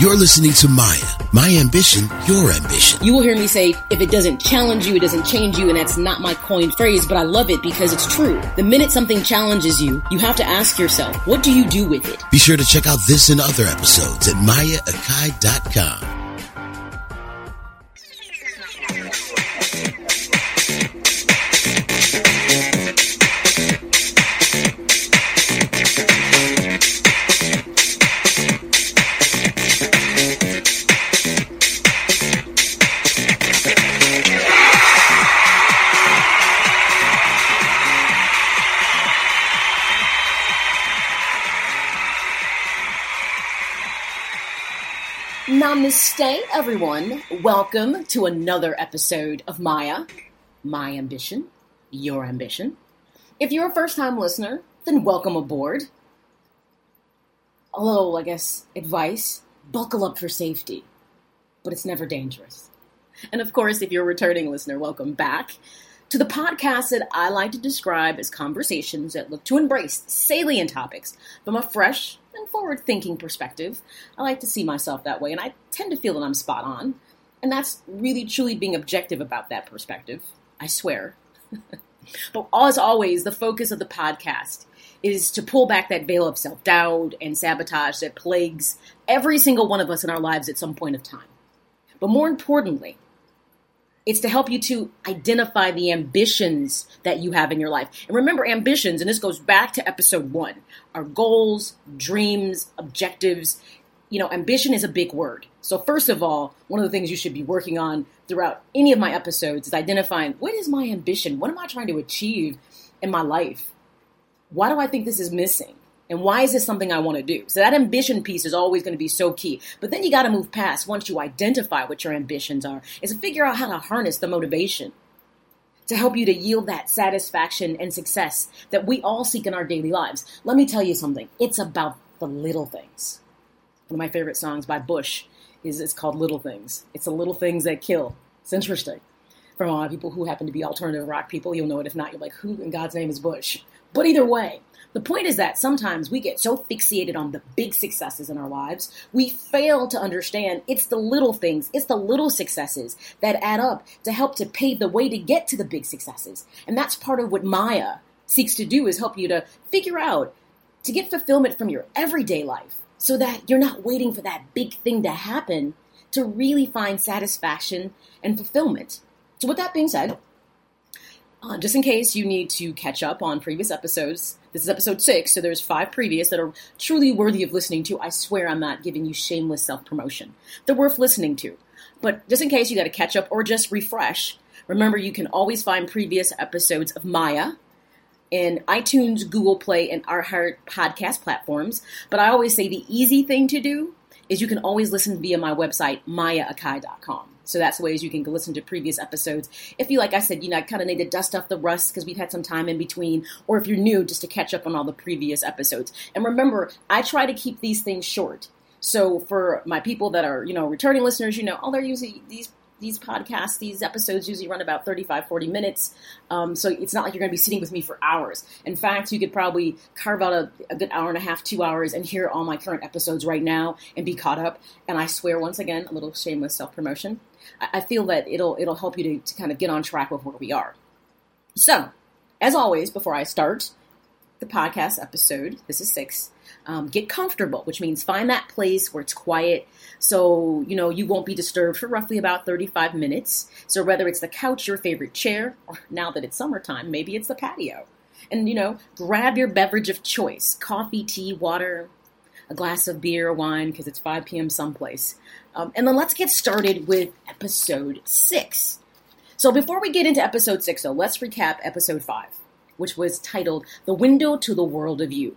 You're listening to Maya. My ambition, your ambition. You will hear me say, if it doesn't challenge you, it doesn't change you, and that's not my coined phrase, but I love it because it's true. The minute something challenges you, you have to ask yourself, what do you do with it? Be sure to check out this and other episodes at mayaakai.com. everyone. Welcome to another episode of Maya, My Ambition, Your Ambition. If you're a first time listener, then welcome aboard. A little, I guess, advice buckle up for safety, but it's never dangerous. And of course, if you're a returning listener, welcome back to the podcast that I like to describe as conversations that look to embrace salient topics from a fresh and forward thinking perspective. I like to see myself that way, and I tend to feel that I'm spot on. And that's really truly being objective about that perspective. I swear. but as always, the focus of the podcast is to pull back that veil of self doubt and sabotage that plagues every single one of us in our lives at some point of time. But more importantly, it's to help you to identify the ambitions that you have in your life. And remember, ambitions, and this goes back to episode one, are goals, dreams, objectives. You know, ambition is a big word. So, first of all, one of the things you should be working on throughout any of my episodes is identifying what is my ambition? What am I trying to achieve in my life? Why do I think this is missing? And why is this something I want to do? So that ambition piece is always going to be so key. But then you got to move past once you identify what your ambitions are, is to figure out how to harness the motivation to help you to yield that satisfaction and success that we all seek in our daily lives. Let me tell you something. It's about the little things. One of my favorite songs by Bush is it's called Little Things. It's the little things that kill. It's interesting. From a lot of people who happen to be alternative rock people, you'll know it. If not, you're like, who in God's name is Bush? But either way, the point is that sometimes we get so fixated on the big successes in our lives, we fail to understand it's the little things, it's the little successes that add up to help to pave the way to get to the big successes. And that's part of what Maya seeks to do is help you to figure out to get fulfillment from your everyday life so that you're not waiting for that big thing to happen to really find satisfaction and fulfillment. So with that being said, uh, just in case you need to catch up on previous episodes, this is episode six, so there's five previous that are truly worthy of listening to. I swear I'm not giving you shameless self promotion. They're worth listening to. But just in case you got to catch up or just refresh, remember you can always find previous episodes of Maya in iTunes, Google Play, and iHeart podcast platforms. But I always say the easy thing to do is you can always listen via my website, mayaakai.com. So that's ways you can listen to previous episodes. If you, like I said, you know, I kind of need to dust off the rust because we've had some time in between, or if you're new, just to catch up on all the previous episodes. And remember, I try to keep these things short. So for my people that are, you know, returning listeners, you know, oh, they're using these these podcasts, these episodes usually run about 35, 40 minutes. Um, so it's not like you're going to be sitting with me for hours. In fact, you could probably carve out a, a, good hour and a half, two hours, and hear all my current episodes right now and be caught up. And I swear, once again, a little shameless self promotion. I, feel that it'll it'll help you to, to kind of get on track with where we are. So, as always, before I start the podcast episode, this is six. Um, get comfortable, which means find that place where it's quiet so, you know, you won't be disturbed for roughly about 35 minutes. So, whether it's the couch, your favorite chair, or now that it's summertime, maybe it's the patio. And, you know, grab your beverage of choice coffee, tea, water, a glass of beer or wine because it's 5 p.m. someplace. Um, and then let's get started with episode six. So, before we get into episode six, though, let's recap episode five, which was titled The Window to the World of You.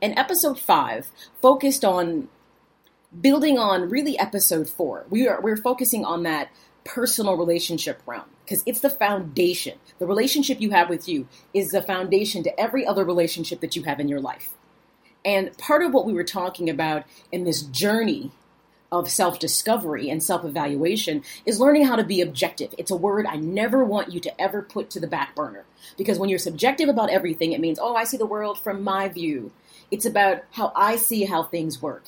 And episode five focused on building on really episode four, we are we're focusing on that personal relationship realm because it's the foundation. The relationship you have with you is the foundation to every other relationship that you have in your life. And part of what we were talking about in this journey of self discovery and self evaluation is learning how to be objective. It's a word I never want you to ever put to the back burner because when you're subjective about everything, it means, oh, I see the world from my view. It's about how I see how things work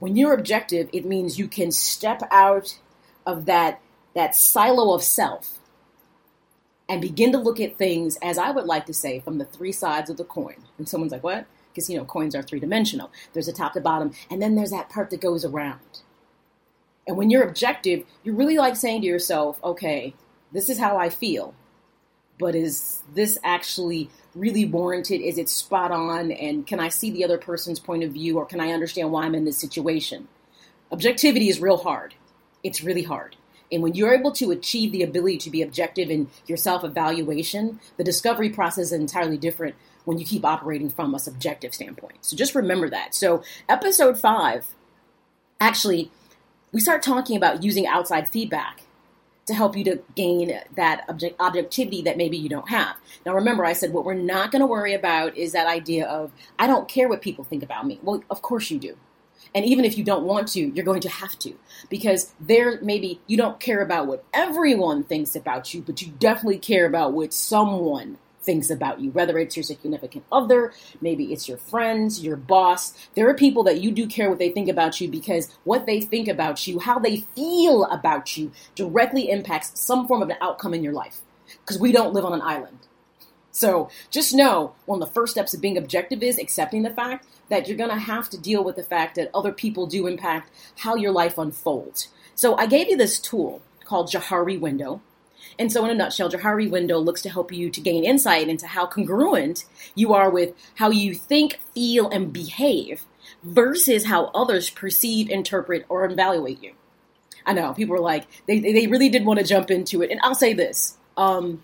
When you're objective, it means you can step out of that, that silo of self and begin to look at things, as I would like to say, from the three sides of the coin. And someone's like, what? Because, you know, coins are three dimensional. There's a top to bottom, and then there's that part that goes around. And when you're objective, you're really like saying to yourself, okay, this is how I feel. But is this actually really warranted? Is it spot on? And can I see the other person's point of view or can I understand why I'm in this situation? Objectivity is real hard. It's really hard. And when you're able to achieve the ability to be objective in your self evaluation, the discovery process is entirely different when you keep operating from a subjective standpoint. So just remember that. So, episode five, actually, we start talking about using outside feedback to help you to gain that object- objectivity that maybe you don't have. Now, remember, I said what we're not going to worry about is that idea of, I don't care what people think about me. Well, of course you do. And even if you don't want to, you're going to have to because there maybe you don't care about what everyone thinks about you, but you definitely care about what someone thinks about you, whether it's your significant other, maybe it's your friends, your boss. There are people that you do care what they think about you because what they think about you, how they feel about you, directly impacts some form of an outcome in your life. Because we don't live on an island. So just know one of the first steps of being objective is accepting the fact that you're going to have to deal with the fact that other people do impact how your life unfolds. So I gave you this tool called Johari Window. And so, in a nutshell, Johari Window looks to help you to gain insight into how congruent you are with how you think, feel, and behave versus how others perceive, interpret, or evaluate you. I know people are like, they, they really did want to jump into it. And I'll say this um,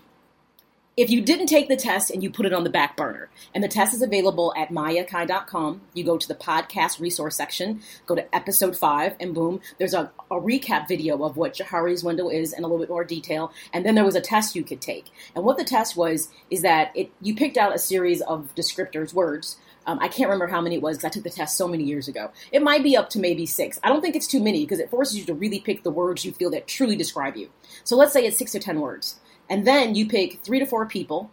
if you didn't take the test and you put it on the back burner, and the test is available at mayakai.com, you go to the podcast resource section, go to episode five, and boom, there's a, a recap video of what Johari's window is in a little bit more detail. And then there was a test you could take. And what the test was is that it you picked out a series of descriptors, words. Um, I can't remember how many it was because I took the test so many years ago. It might be up to maybe six. I don't think it's too many because it forces you to really pick the words you feel that truly describe you. So let's say it's six to ten words. And then you pick three to four people,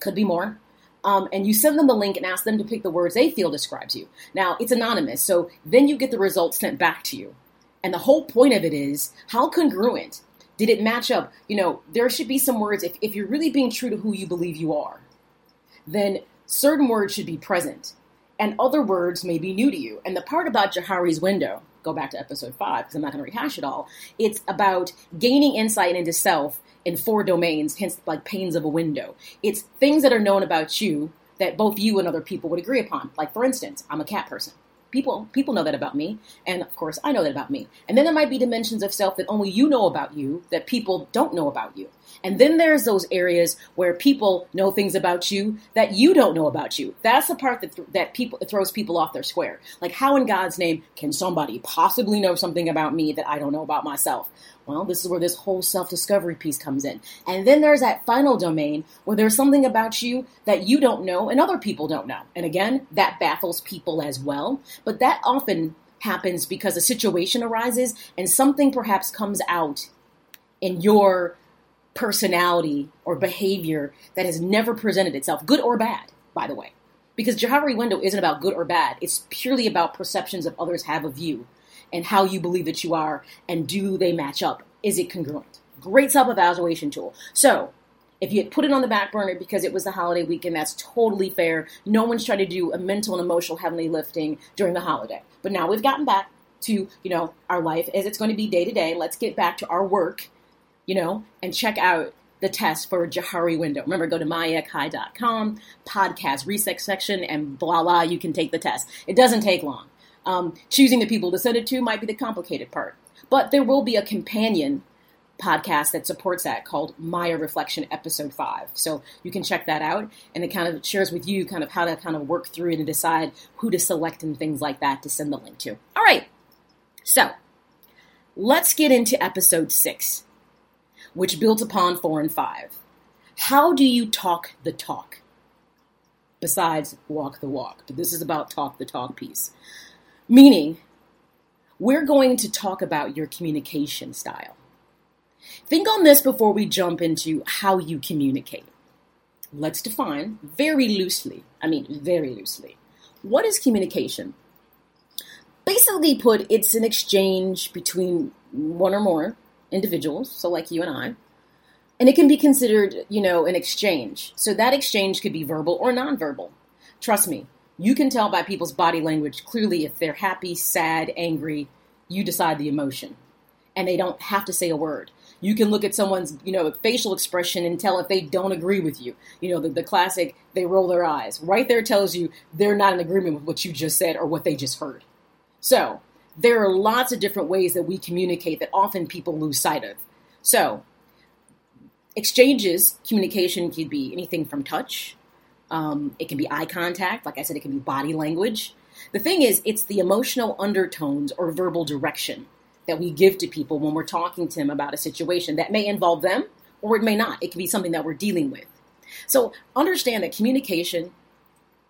could be more, um, and you send them the link and ask them to pick the words they feel describes you. Now, it's anonymous, so then you get the results sent back to you. And the whole point of it is how congruent did it match up? You know, there should be some words, if, if you're really being true to who you believe you are, then certain words should be present, and other words may be new to you. And the part about Johari's window, go back to episode five because I'm not going to rehash it all, it's about gaining insight into self in four domains, hence like panes of a window. It's things that are known about you that both you and other people would agree upon. Like for instance, I'm a cat person. People people know that about me, and of course I know that about me. And then there might be dimensions of self that only you know about you that people don't know about you. And then there's those areas where people know things about you that you don't know about you. That's the part that th- that people throws people off their square. Like how in God's name can somebody possibly know something about me that I don't know about myself? Well, this is where this whole self-discovery piece comes in. And then there's that final domain where there's something about you that you don't know and other people don't know. And again, that baffles people as well, but that often happens because a situation arises and something perhaps comes out in your personality or behavior that has never presented itself, good or bad, by the way. Because Johari Window isn't about good or bad, it's purely about perceptions of others have of you and how you believe that you are, and do they match up? Is it congruent? Great self evaluation tool. So, if you had put it on the back burner because it was the holiday weekend, that's totally fair. No one's trying to do a mental and emotional heavenly lifting during the holiday. But now we've gotten back to, you know, our life as it's going to be day to day. Let's get back to our work you know, and check out the test for Johari window. Remember, go to mayakai.com, podcast research section, and voila, you can take the test. It doesn't take long. Um, choosing the people to send it to might be the complicated part, but there will be a companion podcast that supports that called Maya Reflection Episode 5. So you can check that out, and it kind of shares with you kind of how to kind of work through and decide who to select and things like that to send the link to. All right, so let's get into episode 6 which builds upon 4 and 5. How do you talk the talk? Besides, walk the walk. But this is about talk the talk piece. Meaning, we're going to talk about your communication style. Think on this before we jump into how you communicate. Let's define very loosely, I mean, very loosely, what is communication? basically put, it's an exchange between one or more individuals, so like you and I, and it can be considered, you know, an exchange. So that exchange could be verbal or nonverbal. Trust me, you can tell by people's body language clearly if they're happy, sad, angry. You decide the emotion, and they don't have to say a word. You can look at someone's, you know, facial expression and tell if they don't agree with you. You know, the, the classic, they roll their eyes. Right there tells you they're not in agreement with what you just said or what they just heard. So, there are lots of different ways that we communicate that often people lose sight of. So, exchanges, communication could be anything from touch, um, it can be eye contact, like I said, it can be body language. The thing is, it's the emotional undertones or verbal direction that we give to people when we're talking to them about a situation that may involve them or it may not. It can be something that we're dealing with. So understand that communication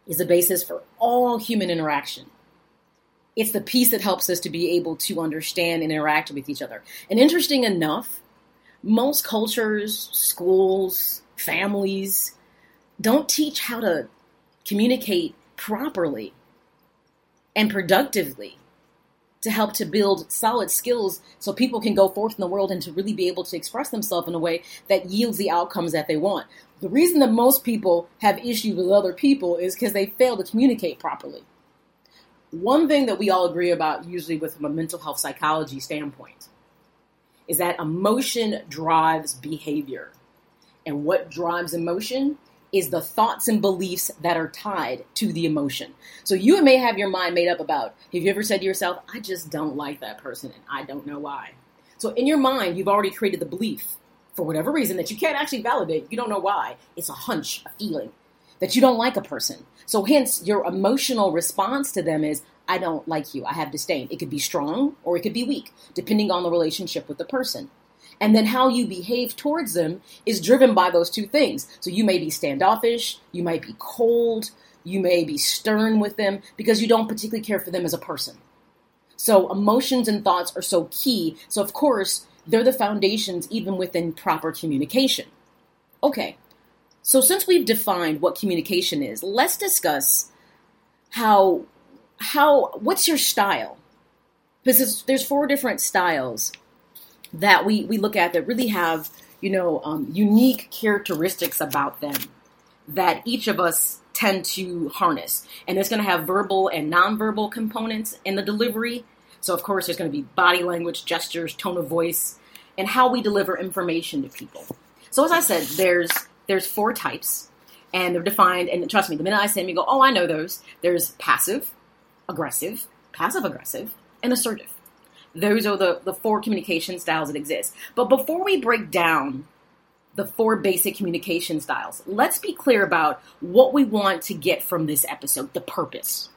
is the basis for all human interaction. It's the piece that helps us to be able to understand and interact with each other. And interesting enough, most cultures, schools, families don't teach how to communicate properly and productively to help to build solid skills so people can go forth in the world and to really be able to express themselves in a way that yields the outcomes that they want. The reason that most people have issues with other people is because they fail to communicate properly. One thing that we all agree about, usually with a mental health psychology standpoint, is that emotion drives behavior. And what drives emotion is the thoughts and beliefs that are tied to the emotion. So you may have your mind made up about have you ever said to yourself, I just don't like that person and I don't know why. So in your mind, you've already created the belief for whatever reason that you can't actually validate. You don't know why. It's a hunch, a feeling that you don't like a person. So hence your emotional response to them is I don't like you. I have disdain. It could be strong or it could be weak, depending on the relationship with the person. And then how you behave towards them is driven by those two things. So you may be standoffish, you might be cold, you may be stern with them because you don't particularly care for them as a person. So emotions and thoughts are so key. So, of course, they're the foundations even within proper communication. Okay, so since we've defined what communication is, let's discuss how how what's your style? Because there's four different styles that we, we look at that really have, you know, um, unique characteristics about them that each of us tend to harness. And it's going to have verbal and nonverbal components in the delivery. So, of course, there's going to be body language, gestures, tone of voice, and how we deliver information to people. So, as I said, there's there's four types, and they're defined. And trust me, the minute I say them, you go, "Oh, I know those." There's passive, aggressive, passive aggressive, and assertive. Those are the, the four communication styles that exist. But before we break down the four basic communication styles, let's be clear about what we want to get from this episode, the purpose.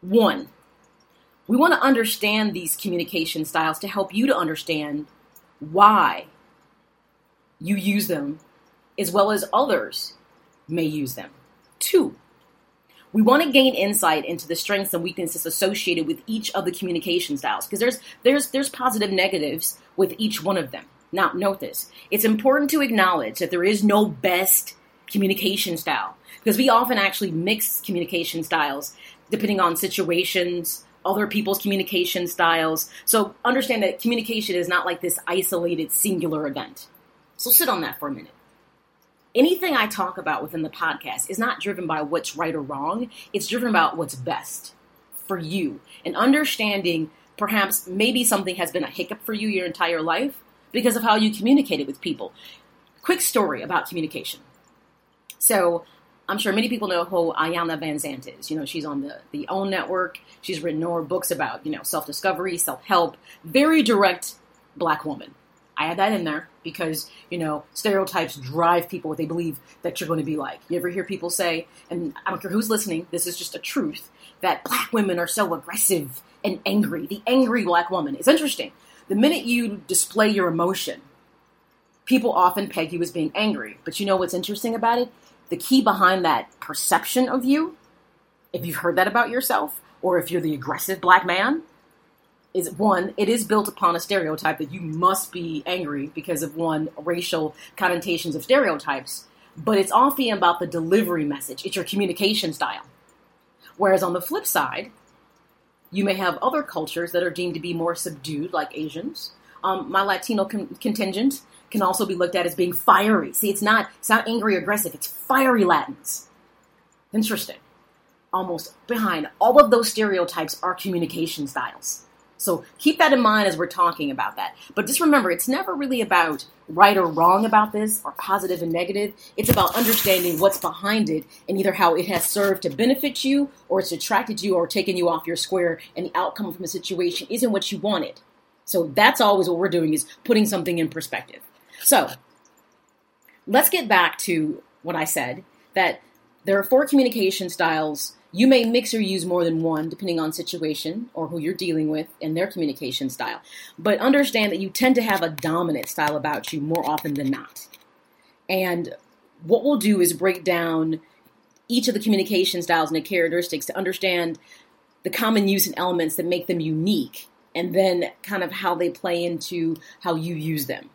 One, we want to understand these communication styles to help you to understand why you use them as well as others may use them. Two, we want to gain insight into the strengths and weaknesses associated with each of the communication styles because there's there's there's positive negatives with each one of them. Now, note this. It's important to acknowledge that there is no best communication style because we often actually mix communication styles depending on situations, other people's communication styles. So understand that communication is not like this isolated singular event. So sit on that for a minute anything I talk about within the podcast is not driven by what's right or wrong. It's driven about what's best for you and understanding perhaps maybe something has been a hiccup for you your entire life because of how you communicated with people. Quick story about communication. So, I'm sure many people know who Iyanla Vanzant is. You know, she's on the, the OWN network. She's written more books about, you know, self discovery, self help. Very direct black woman. I had that in there because, you know, stereotypes drive people what they believe that you're going to be like. You ever hear people say, and I don't care who's listening, this is just a truth, that black women are so aggressive and angry. The angry black woman. It's interesting. The minute you display your emotion, people often peg you as being angry. But you know what's interesting about it? The key behind that perception of you, if you've heard that about yourself, or if you're the aggressive black man, is one, it is built upon a stereotype that you must be angry because of one racial connotations of stereotypes, but it's often about the delivery message. It's your communication style. Whereas on the flip side, You may have other cultures that are deemed to be more subdued, like Asians. Um, my Latino con- contingent can also be looked at as being fiery. See, it's not it's not angry aggressive. It's fiery Latins. Interesting. Almost behind all of those stereotypes are communication styles. So keep that in mind as we're talking about that. But just remember, it's never really about right or wrong about this or positive and negative. It's about understanding what's behind it and either how it has served to benefit you or it's attracted you or taken you off your square and the outcome from the situation isn't what you wanted. So that's always what we're doing is putting something in perspective. So let's get back to what I said that there are four communication styles you may mix or use more than one depending on situation or who you're dealing with and their communication style. But understand that you tend to have a dominant style about you more often than not. And what we'll do is break down each of the communication styles and the characteristics to understand the common use and elements that make them unique and then kind of how they play into how you use them.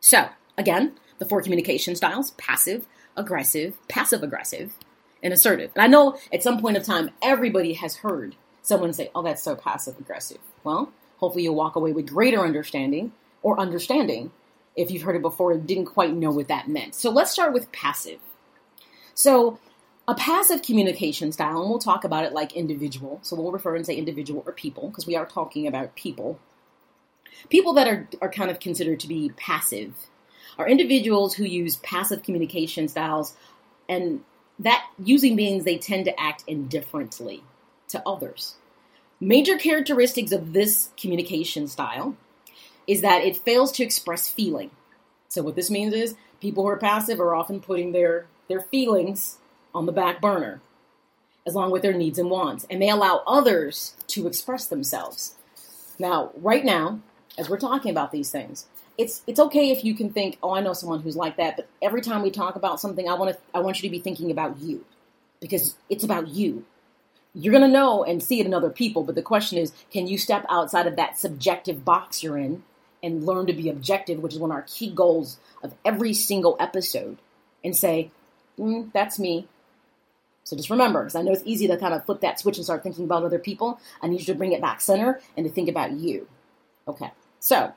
So, again, the four communication styles passive, aggressive, passive aggressive, and assertive. And I know at some point of time, everybody has heard someone say, oh, that's so passive aggressive. Well, hopefully you'll walk away with greater understanding or understanding if you've heard it before and didn't quite know what that meant. So let's start with passive. So, a passive communication style, and we'll talk about it like individual. So we'll refer and say individual or people because we are talking about people. People that are, are kind of considered to be passive are individuals who use passive communication styles and that using means they tend to act indifferently to others. Major characteristics of this communication style is that it fails to express feeling. So what this means is people who are passive are often putting their their feelings on the back burner along with their needs and wants and they allow others to express themselves. Now, right now, as we're talking about these things, it's it's okay if you can think, oh, I know someone who's like that, but every time we talk about something, I want to I want you to be thinking about you because it's about you. You're to know and see it in other people, but the question is, can you step outside of that subjective box you're in and learn to be objective, which is one of our key goals of every single episode, and say, mm, that's me. So just remember, because I know it's easy to kind of flip that switch and start thinking about other people. I need you to bring it back center and to think about you. Okay. So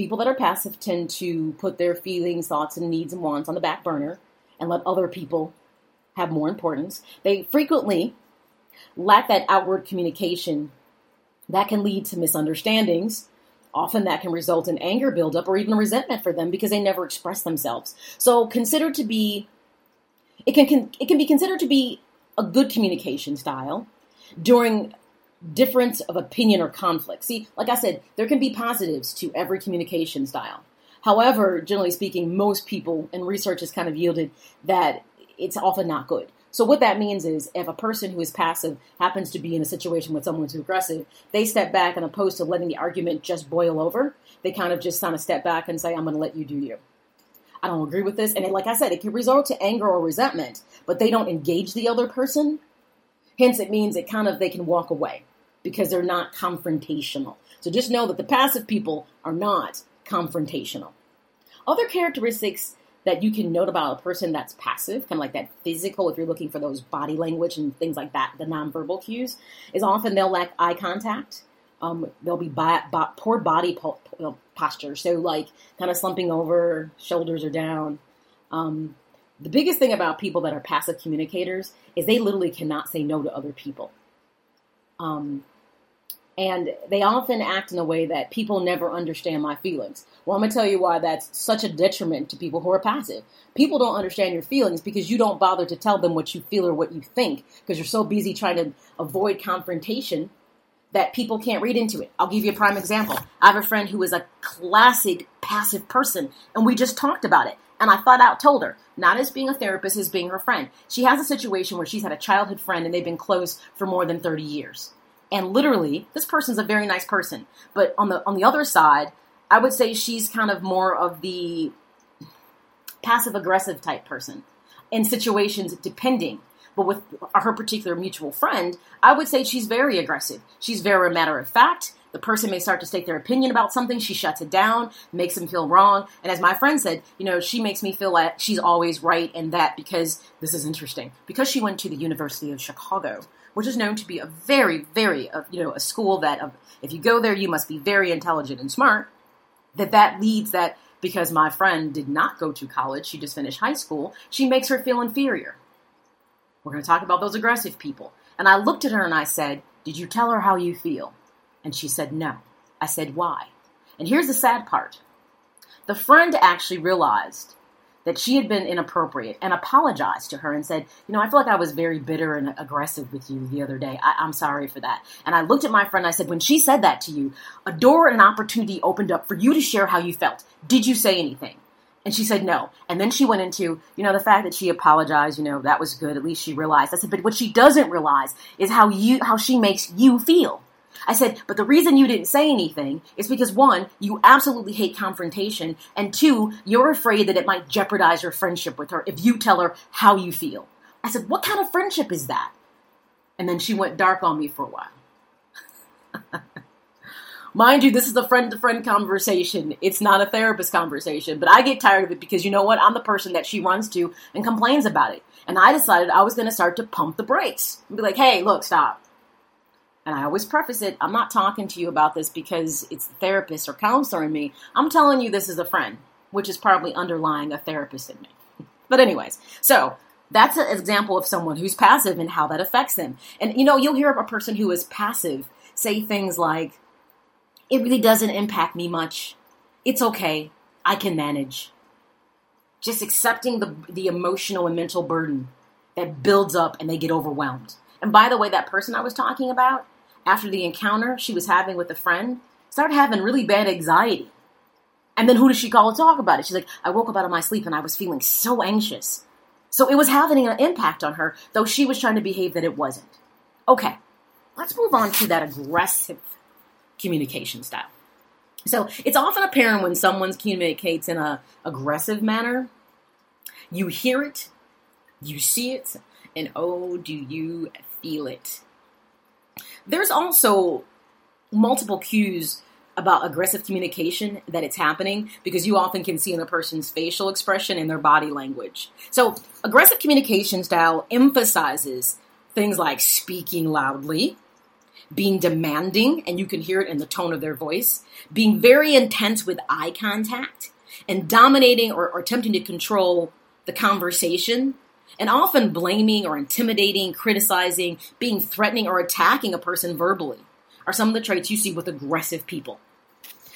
people that are passive tend to put their feelings, thoughts, and needs and wants on the back burner and let other people have more importance. They frequently lack that outward communication that can lead to misunderstandings. Often that can result in anger buildup or even resentment for them because they never express themselves. So consider to be it can it can be considered to be a good communication style during difference of opinion or conflict. See, like I said, there can be positives to every communication style. However, generally speaking, most people and research has kind of yielded that it's often not good. So what that means is if a person who is passive happens to be in a situation with someone who's aggressive, they step back and opposed to letting the argument just boil over, they kind of just kind of step back and say, I'm going to let you do you. I don't agree with this. And like I said, it can result to anger or resentment, but they don't engage the other person. Hence, it means it kind of, they can walk away because they're not confrontational. So just know that the passive people are not confrontational. Other characteristics that you can note about a person that's passive, kind of like that physical, if you're looking for those body language and things like that, the nonverbal cues, is often they'll lack eye contact. Um, they'll be bi- bi- poor body po- posture, so like kind of slumping over, shoulders are down. Um, the biggest thing about people that are passive communicators is they literally cannot say no to other people. Um, and they often act in a way that people never understand my feelings. Well, I'm going to tell you why that's such a detriment to people who are passive. People don't understand your feelings because you don't bother to tell them what you feel or what you think because you're so busy trying to avoid confrontation that people can't read into it. I'll give you a prime example. I have a friend who is a classic passive person, and we just talked about it. And I thought out told her, not as being a therapist, as being her friend. She has a situation where she's had a childhood friend and they've been close for more than 30 years. And literally, this person's a very nice person. But on the on the other side, I would say she's kind of more of the passive aggressive type person in situations depending. But with her particular mutual friend, I would say she's very aggressive. She's very matter of fact. The person may start to state their opinion about something. She shuts it down, makes them feel wrong. And as my friend said, you know, she makes me feel like she's always right and that because this is interesting. Because she went to the University of Chicago, which is known to be a very, very, uh, you know, a school that uh, if you go there, you must be very intelligent and smart. That that leads that because my friend did not go to college, she just finished high school, she makes her feel inferior. We're going to talk about those aggressive people. And I looked at her and I said, Did you tell her how you feel? And she said, No. I said, Why? And here's the sad part the friend actually realized that she had been inappropriate and apologized to her and said, You know, I feel like I was very bitter and aggressive with you the other day. I, am sorry for that. And I looked at my friend I said, When she said that to you, a door and an opportunity opened up for you to share how you felt. Did you say anything? And she said no. And then she went into, you know, the fact that she apologized, you know, that was good. At least she realized. I said, but what she doesn't realize is how you, how she makes you feel. I said, but the reason you didn't say anything is because one, you absolutely hate confrontation, and two, you're afraid that it might jeopardize your friendship with her if you tell her how you feel. I said, what kind of friendship is that? And then she went dark on me for a while. Mind you, this is a friend to friend conversation. It's not a therapist conversation, but I get tired of it because you know what? I'm the person that she runs to and complains about it. And I decided I was going to start to pump the brakes and be like, hey, look, stop and I always preface it, I'm not talking to you about this because it's the therapist or counselor in me. I'm telling you this is a friend, which is probably underlying a therapist in me. but, anyways, so that's an example of someone who's passive and how that affects them. And, you know, you'll hear a person who is passive say things like, it really doesn't impact me much. It's okay. I can manage. Just accepting the, the emotional and mental burden that builds up and they get overwhelmed. And by the way, that person I was talking about, after the encounter she was having with a friend, started having really bad anxiety. And then who does she call to talk about it? She's like, I woke up out of my sleep and I was feeling so anxious. So it was having an impact on her, though she was trying to behave that it wasn't. Okay, let's move on to that aggressive communication style. So it's often apparent when someone communicates in a aggressive manner. You hear it, you see it, and oh, do you feel it. There's also multiple cues about aggressive communication that it's happening because you often can see in a person's facial expression and their body language. So, aggressive communication style emphasizes things like speaking loudly, being demanding, and you can hear it in the tone of their voice, being very intense with eye contact, and dominating or, or attempting to control the conversation and often blaming or intimidating, criticizing, being threatening, or attacking a person verbally are some of the traits you see with aggressive people.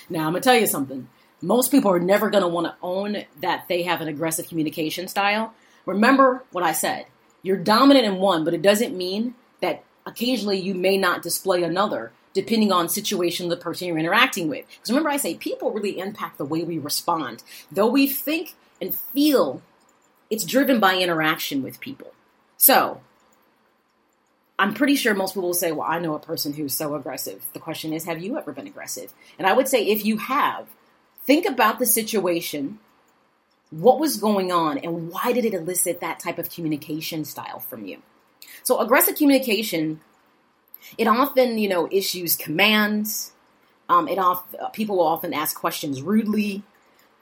Now, I'm going to tell you something. Most people are never going to want to own that they have an aggressive communication style. Remember what I said. You're dominant in one, but it doesn't mean that occasionally you may not display another depending on situation the person you're interacting with. Because remember I say people really impact the way we respond. Though we think and feel it's driven by interaction with people. So, I'm pretty sure most people will say, Well, I know a person who's so aggressive. The question is, have you ever been aggressive? And I would say, if you have, think about the situation, what was going on, and why did it elicit that type of communication style from you? So, aggressive communication, it often, you know, issues commands. Um, it off, people will often ask questions rudely.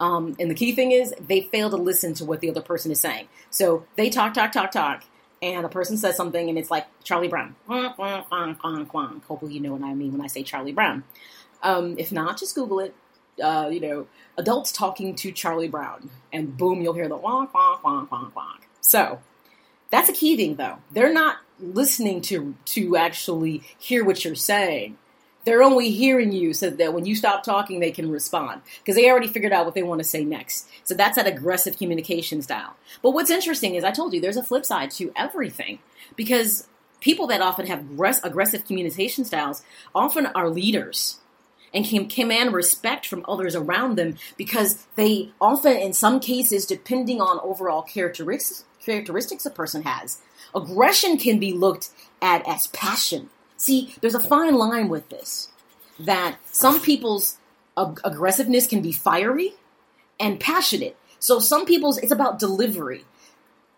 Um, and the key thing is they fail to listen to what the other person is saying. So they talk, talk, talk, talk, and a person says something, and it's like Charlie Brown. Hopefully, you know what I mean when I say Charlie Brown. Um, if not, just Google it. Uh, you know, adults talking to Charlie Brown, and boom, you'll hear the wonk, wonk, wonk, wonk, wonk. So that's a key thing, though. They're not listening to to actually hear what you're saying. They're only hearing you so that when you stop talking, they can respond because they already figured out what they want to say next. So that's that aggressive communication style. But what's interesting is I told you there's a flip side to everything because people that often have aggressive communication styles often are leaders and can command respect from others around them because they often, in some cases, depending on overall characteristics, characteristics a person has, aggression can be looked at as passion See, there's a fine line with this that some people's ag- aggressiveness can be fiery and passionate. So some people's it's about delivery.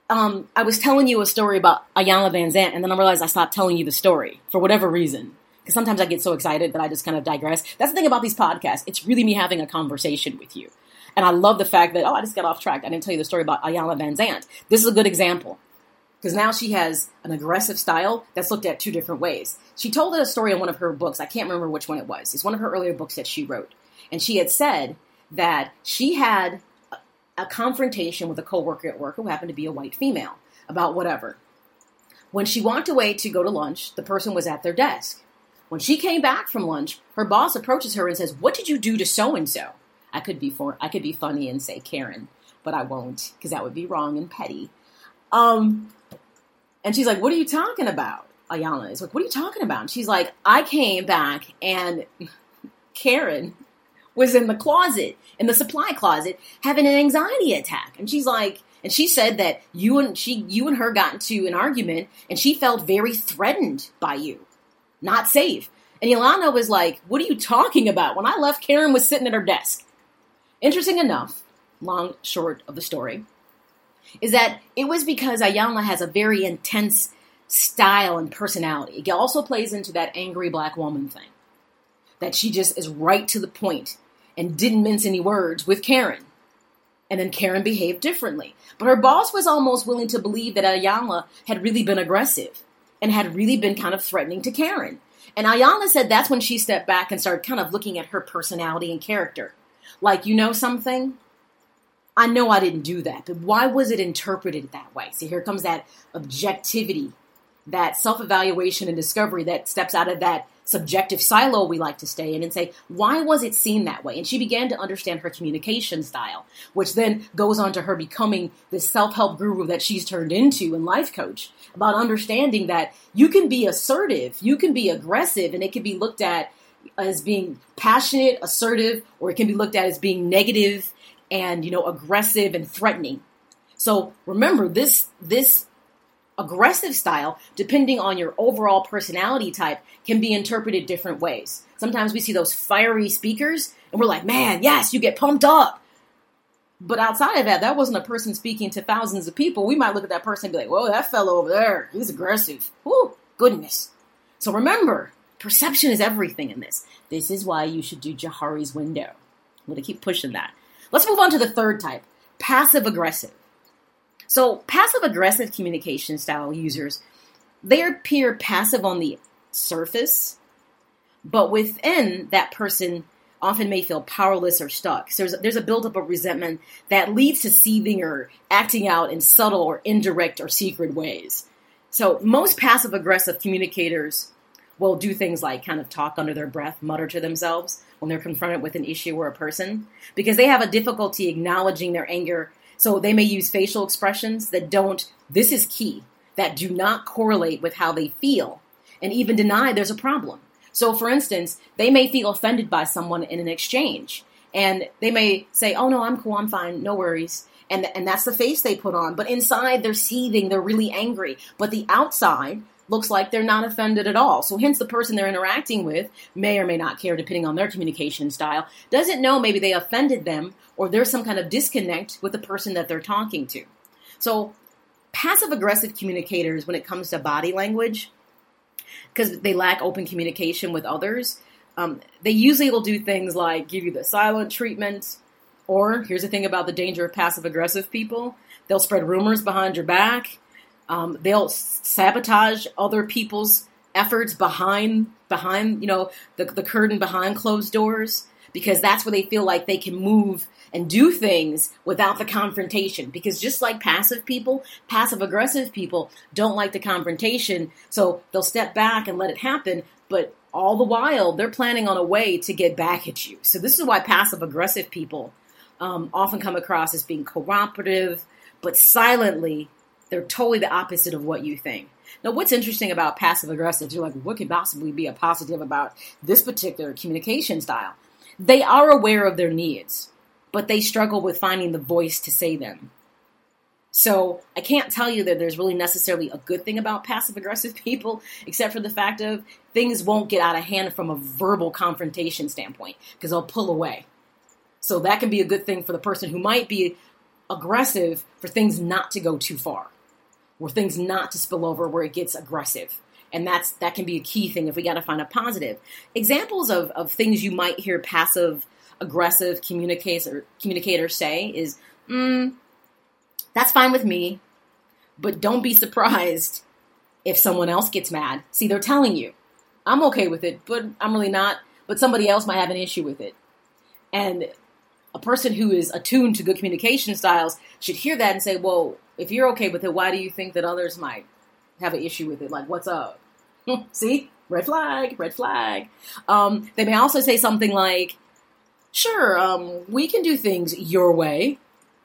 Um, I was telling you a story about Iyanla Vanzant, and then I realized I stopped telling you the story for whatever reason. Because sometimes I get so excited that I just kind of digress. That's the thing about these podcasts. It's really me having a conversation with you. And I love the fact that, oh, I just got off track. I didn't tell you the story about Iyanla Vanzant. This is a good example. Because now she has an aggressive style that's looked at two different ways. She told a story in one of her books. I can't remember which one it was. It's one of her earlier books that she wrote. And she had said that she had a, confrontation with a coworker at work who happened to be a white female about whatever. When she walked away to go to lunch, the person was at their desk. When she came back from lunch, her boss approaches her and says, "What did you do to so and so?" I could be for I could be funny and say Karen, but I won't because that would be wrong and petty. Um, and she's like, "What are you talking about?" Iyanla is like, "What are you talking about?" And she's like, "I came back and Karen was in the closet, in the supply closet, having an anxiety attack." And she's like, and she said that you and she you and her got into an argument and she felt very threatened by you. Not safe. And Iyanla was like, What are you talking about? When I left, Karen was sitting at her desk. Interesting enough, long short of the story, is that it was because Iyanla has a very intense style and personality. It also plays into that angry black woman thing. That she just is right to the point and didn't mince any words with Karen. And then Karen behaved differently. But her boss was almost willing to believe that Iyanla had really been aggressive and had really been kind of threatening to Karen. And Iyanla said that's when she stepped back and started kind of looking at her personality and character. Like, you know something? I know I didn't do that, but why was it interpreted that way? See, here comes that objectivity, that self evaluation and discovery that steps out of that subjective silo we like to stay in and say, why was it seen that way? And she began to understand her communication style, which then goes on to her becoming this self help guru that she's turned into and life coach about understanding that you can be assertive, you can be aggressive, and it can be looked at as being passionate, assertive, or it can be looked at as being negative and, you know, aggressive and threatening. So remember this, this aggressive style, depending on your overall personality type, can be interpreted different ways. Sometimes we see those fiery speakers and we're like, man, yes, you get pumped up. But outside of that, that wasn't a person speaking to thousands of people. We might look at that person and be like, whoa, that fellow over there, he's aggressive. Whoo, goodness. So remember, perception is everything in this. This is why you should do Johari's window. I'm going to keep pushing that. Let's move on to the third type passive aggressive. So, passive aggressive communication style users, they appear passive on the surface, but within that person often may feel powerless or stuck. So there's, there's a buildup of resentment that leads to seething or acting out in subtle or indirect or secret ways. So most passive aggressive communicators will do things like kind of talk under their breath, mutter to themselves when they're confronted with an issue or a person, because they have a difficulty acknowledging their anger so they may use facial expressions that don't, this is key, that do not correlate with how they feel and even deny there's a problem. So, for instance, they may feel offended by someone in an exchange and they may say, Oh, no, I'm cool, I'm fine, no worries. And, and that's the face they put on. But inside, they're seething, they're really angry. But the outside, looks like they're not offended at all. So hence the person they're interacting with may or may not care depending on their communication style, doesn't know maybe they offended them or there's some kind of disconnect with the person that they're talking to. So passive aggressive communicators when it comes to body language because they lack open communication with others, um, they usually will do things like give you the silent treatment or here's the thing about the danger of passive aggressive people. They'll spread rumors behind your back um, they'll sabotage other people's efforts behind behind you know the, the curtain behind closed doors because that's where they feel like they can move and do things without the confrontation. Because just like passive people, passive aggressive people don't like the confrontation, so they'll step back and let it happen. But all the while, they're planning on a way to get back at you. So this is why passive aggressive people um, often come across as being cooperative, but silently they're totally the opposite of what you think. Now, what's interesting about passive aggressive, you're like, what could possibly be a positive about this particular communication style? They are aware of their needs, but they struggle with finding the voice to say them. So I can't tell you that there's really necessarily a good thing about passive aggressive people, except for the fact of things won't get out of hand from a verbal confrontation standpoint because they'll pull away. So that can be a good thing for the person who might be aggressive for things not to go too far or things not to spill over where it gets aggressive. And that's that can be a key thing if we got to find a positive. Examples of, of things you might hear passive aggressive communicators communicators say is, mm, "That's fine with me," But don't be surprised if someone else gets mad. See, they're telling you, I'm okay with it, but I'm really not. But somebody else might have an issue with it. And a person who is attuned to good communication styles should hear that and say, well, if you're okay with it, why do you think that others might have an issue with it? Like, what's up? See? Red flag, red flag. Um, they may also say something like, sure, um, we can do things your way.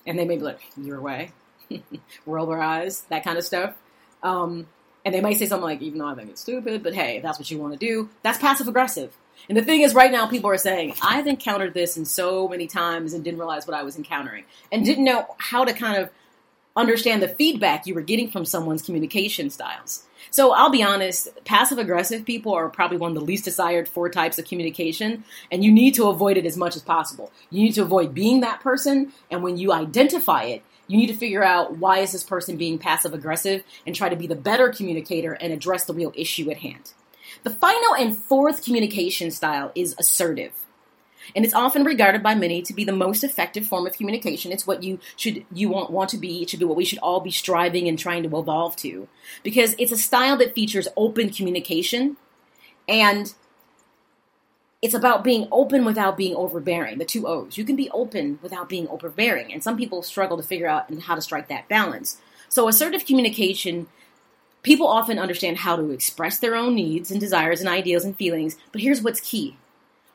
And they may be like, your way. Roll their eyes, that kind of stuff. Um, and they might say something like, even though I think it's stupid, but hey, that's what you want to do. That's passive aggressive. And the thing is, right now, people are saying, I've encountered this in so many times and didn't realize what I was encountering and didn't know how to kind of understand the feedback you were getting from someone's communication styles. So I'll be honest, passive aggressive people are probably one of the least desired four types of communication, and you need to avoid it as much as possible. You need to avoid being that person, and when you identify it, you need to figure out why is this person being passive aggressive and try to be the better communicator and address the real issue at hand. The final and fourth communication style is assertive. And it's often regarded by many to be the most effective form of communication. It's what you should you want want to be. It should be what we should all be striving and trying to evolve to. Because it's a style that features open communication and it's about being open without being overbearing. The two O's. You can be open without being overbearing, and some people struggle to figure out how to strike that balance. So, assertive communication, people often understand how to express their own needs and desires and ideals and feelings, but here's what's key.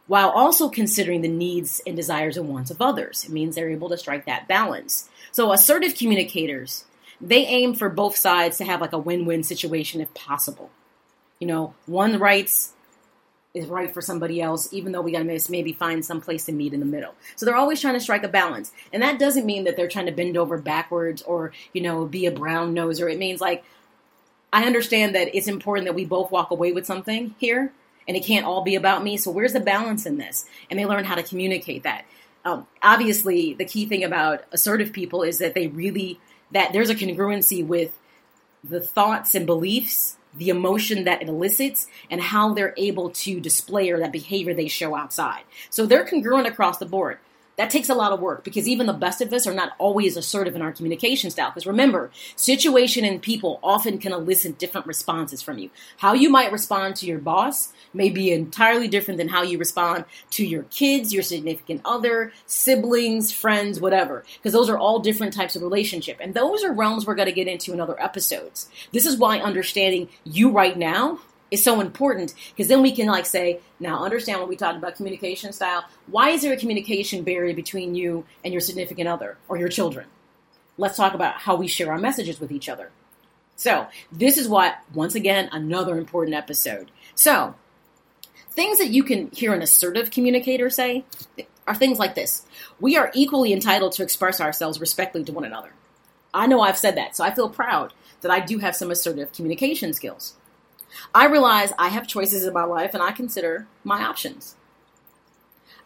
While also considering the needs and desires and wants of others, it means they're able to strike that balance. So, assertive communicators, they aim for both sides to have like a win win situation if possible. You know, one writes, is right for somebody else, even though we gotta maybe find some place to meet in the middle. So they're always trying to strike a balance. And that doesn't mean that they're trying to bend over backwards or, you know, be a brown noser. It means like, I understand that it's important that we both walk away with something here, and it can't all be about me. So where's the balance in this? And they learn how to communicate that. Um, obviously, the key thing about assertive people is that they really, that there's a congruency with the thoughts and beliefs the emotion that it elicits and how they're able to display or that behavior they show outside. So they're congruent across the board. That takes a lot of work because even the best of us are not always assertive in our communication style. Because remember, situation and people often can elicit different responses from you. How you might respond to your boss may be entirely different than how you respond to your kids, your significant other, siblings, friends, whatever. Because those are all different types of relationship. And those are realms we're going to get into in other episodes. This is why understanding you right now is so important because then we can like say now understand what we talked about communication style. Why is there a communication barrier between you and your significant other or your children? Let's talk about how we share our messages with each other. So this is what once again another important episode. So things that you can hear an assertive communicator say are things like this. We are equally entitled to express ourselves respectfully to one another. I know i've said that so i feel proud that i do have some assertive communication skills I realize I have choices in my life and I consider my options.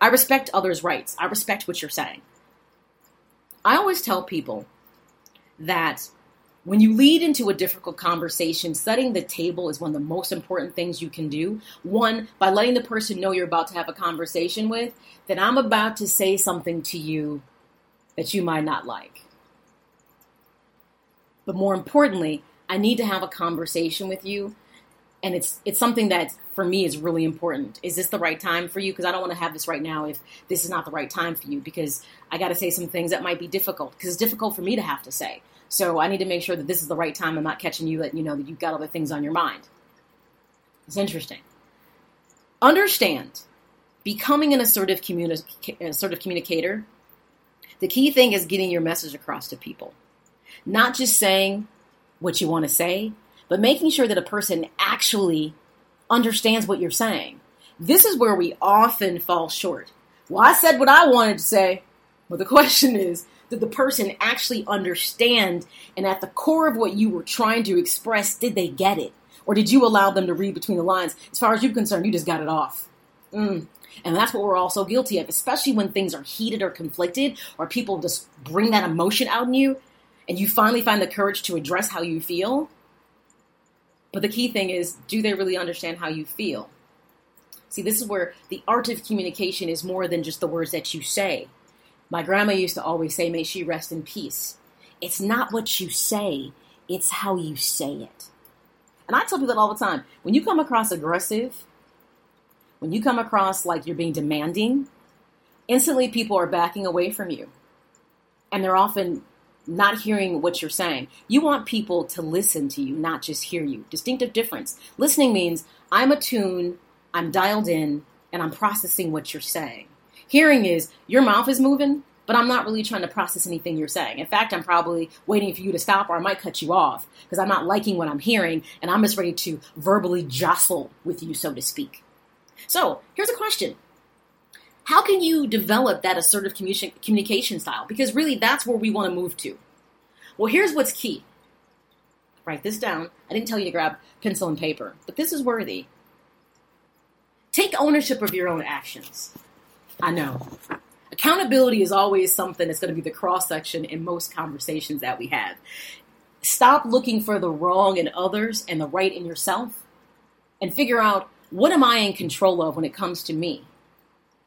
I respect others' rights. I respect what you're saying. I always tell people that when you lead into a difficult conversation, setting the table is one of the most important things you can do. One, by letting the person know you're about to have a conversation with, that I'm about to say something to you that you might not like. But more importantly, I need to have a conversation with you and it's it's something that for me is really important. Is this the right time for you? Because I don't want to have this right now if this is not the right time for you. Because I got to say some things that might be difficult. Because it's difficult for me to have to say. So I need to make sure that this is the right time. I'm not catching you that you know that you've got other things on your mind. It's interesting. Understand, becoming an assertive communi- assertive communicator. The key thing is getting your message across to people, not just saying what you want to say, but making sure that a person actually understands what you're saying. This is where we often fall short. Well, I said what I wanted to say, but the question is, did the person actually understand? And at the core of what you were trying to express, did they get it? Or did you allow them to read between the lines? As far as you're concerned, you just got it off. Mm. And that's what we're all so guilty of, especially when things are heated or conflicted, or people just bring that emotion out in you, and you finally find the courage to address how you feel. But the key thing is, do they really understand how you feel? See, this is where the art of communication is more than just the words that you say. My grandma used to always say, May she rest in peace. It's not what you say, it's how you say it. And I tell people that all the time. When you come across aggressive, when you come across like you're being demanding, instantly people are backing away from you. And they're often not hearing what you're saying. You want people to listen to you, not just hear you. Distinctive difference. Listening means I'm attuned, I'm dialed in, and I'm processing what you're saying. Hearing is your mouth is moving, but I'm not really trying to process anything you're saying. In fact, I'm probably waiting for you to stop or I might cut you off because I'm not liking what I'm hearing and I'm just ready to verbally jostle with you, so to speak. So here's a question How can you develop that assertive communication style? Because really, that's where we want to move to. Well, here's what's key. Write this down. I didn't tell you to grab pencil and paper, but this is worthy. Take ownership of your own actions. I know. Accountability is always something that's going to be the cross section in most conversations that we have. Stop looking for the wrong in others and the right in yourself and figure out what am I in control of when it comes to me?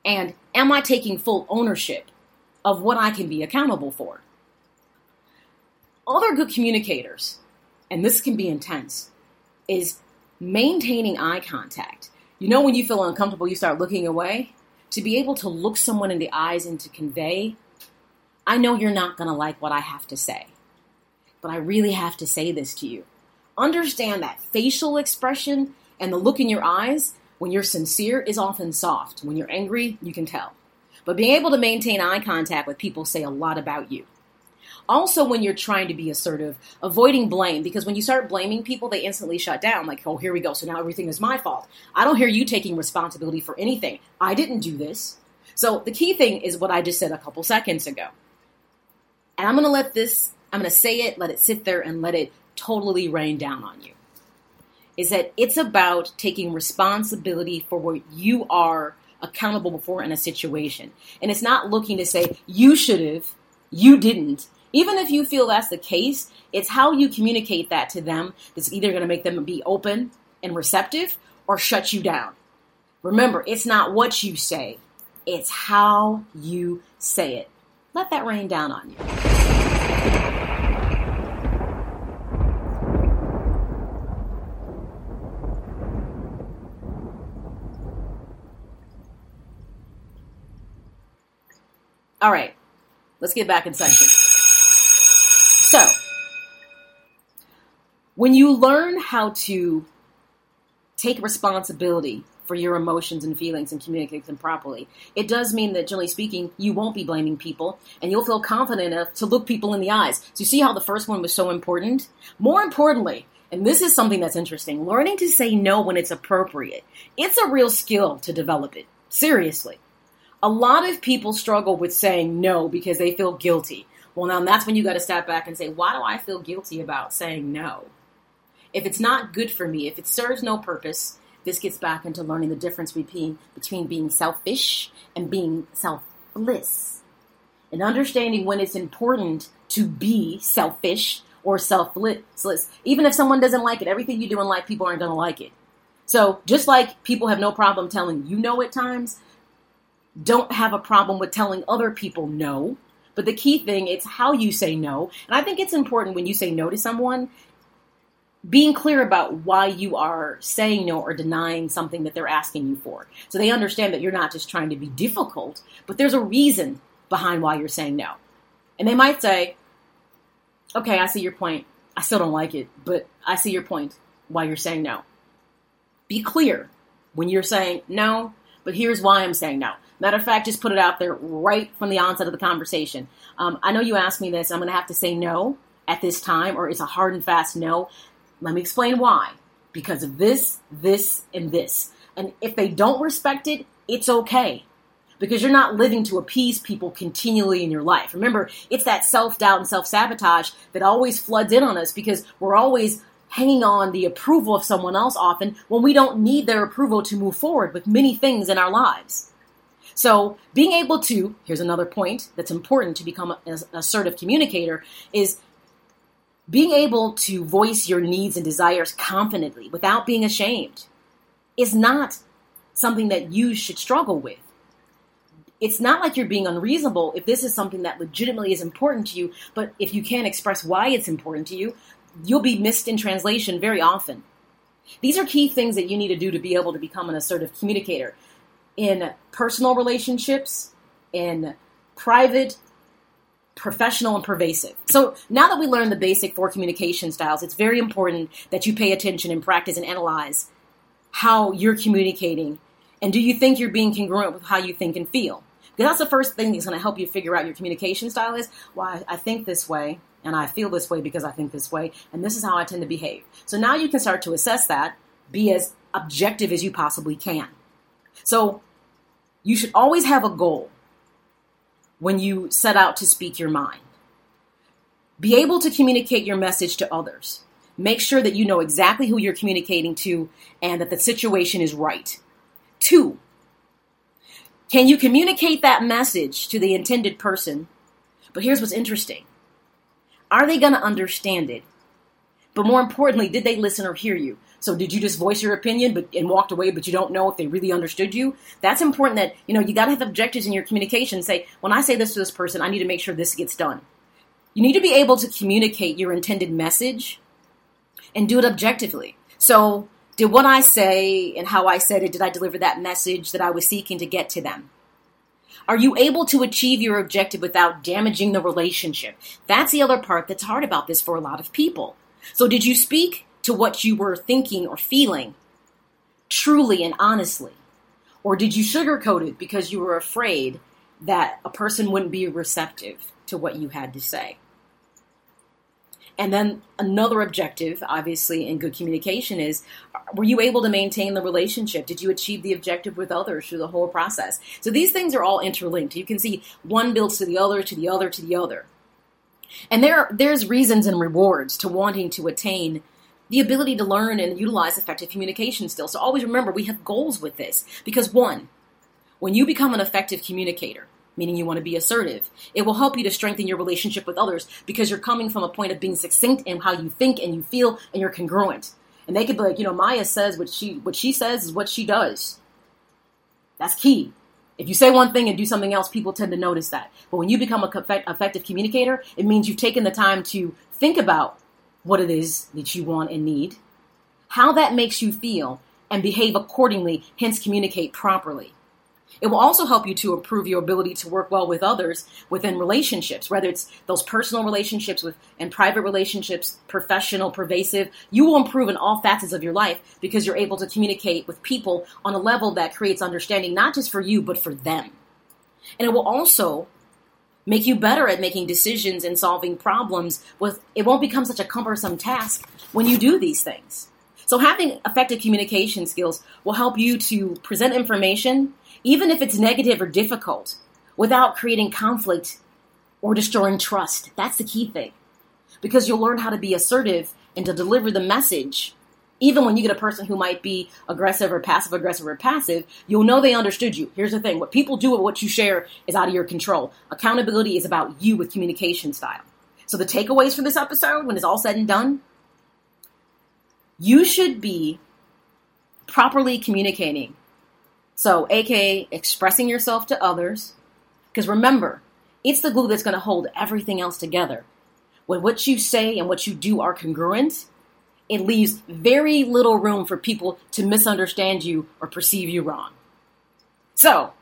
And am I taking full ownership of what I can be accountable for? Other good communicators, and this can be intense, is maintaining eye contact. You know, when you feel uncomfortable, you start looking away. To be able to look someone in the eyes and to convey, I know you're not going to like what I have to say, but I really have to say this to you. Understand that facial expression and the look in your eyes, when you're sincere, is often soft. When you're angry, you can tell. But being able to maintain eye contact with people say a lot about you. Also, when you're trying to be assertive, avoiding blame, because when you start blaming people, they instantly shut down. Like, oh, here we go. So now everything is my fault. I don't hear you taking responsibility for anything. I didn't do this. So the key thing is what I just said a couple seconds ago. And I'm going to let this, I'm going to say it, let it sit there, and let it totally rain down on you is that it's about taking responsibility for what you are accountable for in a situation. And it's not looking to say, you should have, you didn't. Even if you feel that's the case, it's how you communicate that to them that's either going to make them be open and receptive or shut you down. Remember, it's not what you say, it's how you say it. Let that rain down on you. All right, let's get back in session. So, when you learn how to take responsibility for your emotions and feelings and communicate them properly, it does mean that, generally speaking, you won't be blaming people and you'll feel confident enough to look people in the eyes. So, you see how the first one was so important? More importantly, and this is something that's interesting learning to say no when it's appropriate. It's a real skill to develop it. Seriously a lot of people struggle with saying no because they feel guilty. Well, now that's when you got to step back and say, why do I feel guilty about saying no? If it's not good for me, if it serves no purpose, this gets back into learning the difference between, between being selfish and being selfless. And understanding when it's important to be selfish or selfless. Even if someone doesn't like it, everything you do in life, people aren't going to like it. So just like people have no problem telling you no at times, don't have a problem with telling other people no. But the key thing is how you say no. And I think it's important when you say no to someone, being clear about why you are saying no or denying something that they're asking you for. So they understand that you're not just trying to be difficult, but there's a reason behind why you're saying no. And they might say, okay, I see your point. I still don't like it, but I see your point why you're saying no. Be clear when you're saying no, but here's why I'm saying no. Matter of fact, just put it out there right from the onset of the conversation. Um, I know you asked me this. I'm going to have to say no at this time, or it's a hard and fast no. Let me explain why. Because of this, this, and this. And if they don't respect it, it's okay. Because you're not living to appease people continually in your life. Remember, it's that self doubt and self sabotage that always floods in on us because we're always hanging on the approval of someone else often when we don't need their approval to move forward with many things in our lives. So, being able to, here's another point that's important to become an assertive communicator, is being able to voice your needs and desires confidently without being ashamed is not something that you should struggle with. It's not like you're being unreasonable if this is something that legitimately is important to you, but if you can't express why it's important to you, you'll be missed in translation very often. These are key things that you need to do to be able to become an assertive communicator in personal relationships, in private, professional, and pervasive. So now that we learned the basic four communication styles, it's very important that you pay attention and practice and analyze how you're communicating. And do you think you're being congruent with how you think and feel? Because that's the first thing that's going to help you figure out your communication style is why I think this way and I feel this way because I think this way, and this is how I tend to behave. So now you can start to assess that, be as objective as you possibly can. So you should always have a goal when you set out to speak your mind. Be able to communicate your message to others. Make sure that you know exactly who you're communicating to and that the situation is right. Two, can you communicate that message to the intended person? But here's what's interesting are they going to understand it? But more importantly, did they listen or hear you? So did you just voice your opinion but and walked away, but you don't know if they really understood you? That's important that, you know, you gotta have objectives in your communication. Say, when I say this to this person, I need to make sure this gets done. You need to be able to communicate your intended message and do it objectively. So did what I say and how I said it, did I deliver that message that I was seeking to get to them? Are you able to achieve your objective without damaging the relationship? That's the other part that's hard about this for a lot of people. So, did you speak to what you were thinking or feeling truly and honestly? Or did you sugarcoat it because you were afraid that a person wouldn't be receptive to what you had to say? And then another objective, obviously, in good communication is were you able to maintain the relationship? Did you achieve the objective with others through the whole process? So these things are all interlinked. You can see one builds to the other, to the other, to the other. And there, there's reasons and rewards to wanting to attain the ability to learn and utilize effective communication skills. So always remember we have goals with this. Because one, when you become an effective communicator, meaning you want to be assertive. It will help you to strengthen your relationship with others because you're coming from a point of being succinct in how you think and you feel and you're congruent. And they could be like, you know, Maya says what she what she says is what she does. That's key. If you say one thing and do something else, people tend to notice that. But when you become a effective communicator, it means you've taken the time to think about what it is that you want and need, how that makes you feel, and behave accordingly, hence communicate properly. It will also help you to improve your ability to work well with others within relationships, whether it's those personal relationships with and private relationships, professional, pervasive. You will improve in all facets of your life because you're able to communicate with people on a level that creates understanding not just for you but for them. And it will also make you better at making decisions and solving problems with it won't become such a cumbersome task when you do these things. So having effective communication skills will help you to present information even if it's negative or difficult, without creating conflict or destroying trust. That's the key thing. Because you'll learn how to be assertive and to deliver the message. Even when you get a person who might be aggressive or passive aggressive or passive, you'll know they understood you. Here's the thing what people do with what you share is out of your control. Accountability is about you with communication style. So, the takeaways for this episode, when it's all said and done, you should be properly communicating so, aka expressing yourself to others. Because remember, it's the glue that's going to hold everything else together. When what you say and what you do are congruent, it leaves very little room for people to misunderstand you or perceive you wrong. So,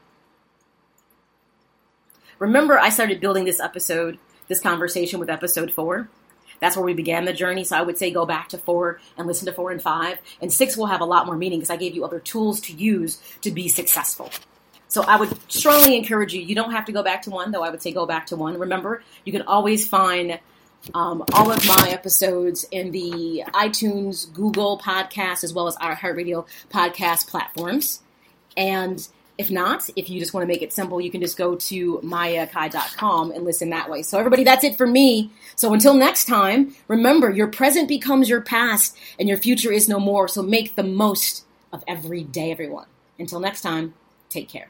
remember, I started building this episode, this conversation with episode four. That's where we began the journey. So I would say go back to four and listen to four and five. And six will have a lot more meaning because I gave you other tools to use to be successful. So I would strongly encourage you. You don't have to go back to one, though I would say go back to one. Remember, you can always find um, all of my episodes in the iTunes, Google podcast, as well as iHeartRadio podcast platforms. And if not, if you just want to make it simple, you can just go to mayakai.com and listen that way. So, everybody, that's it for me. So, until next time, remember your present becomes your past and your future is no more. So, make the most of every day, everyone. Until next time, take care.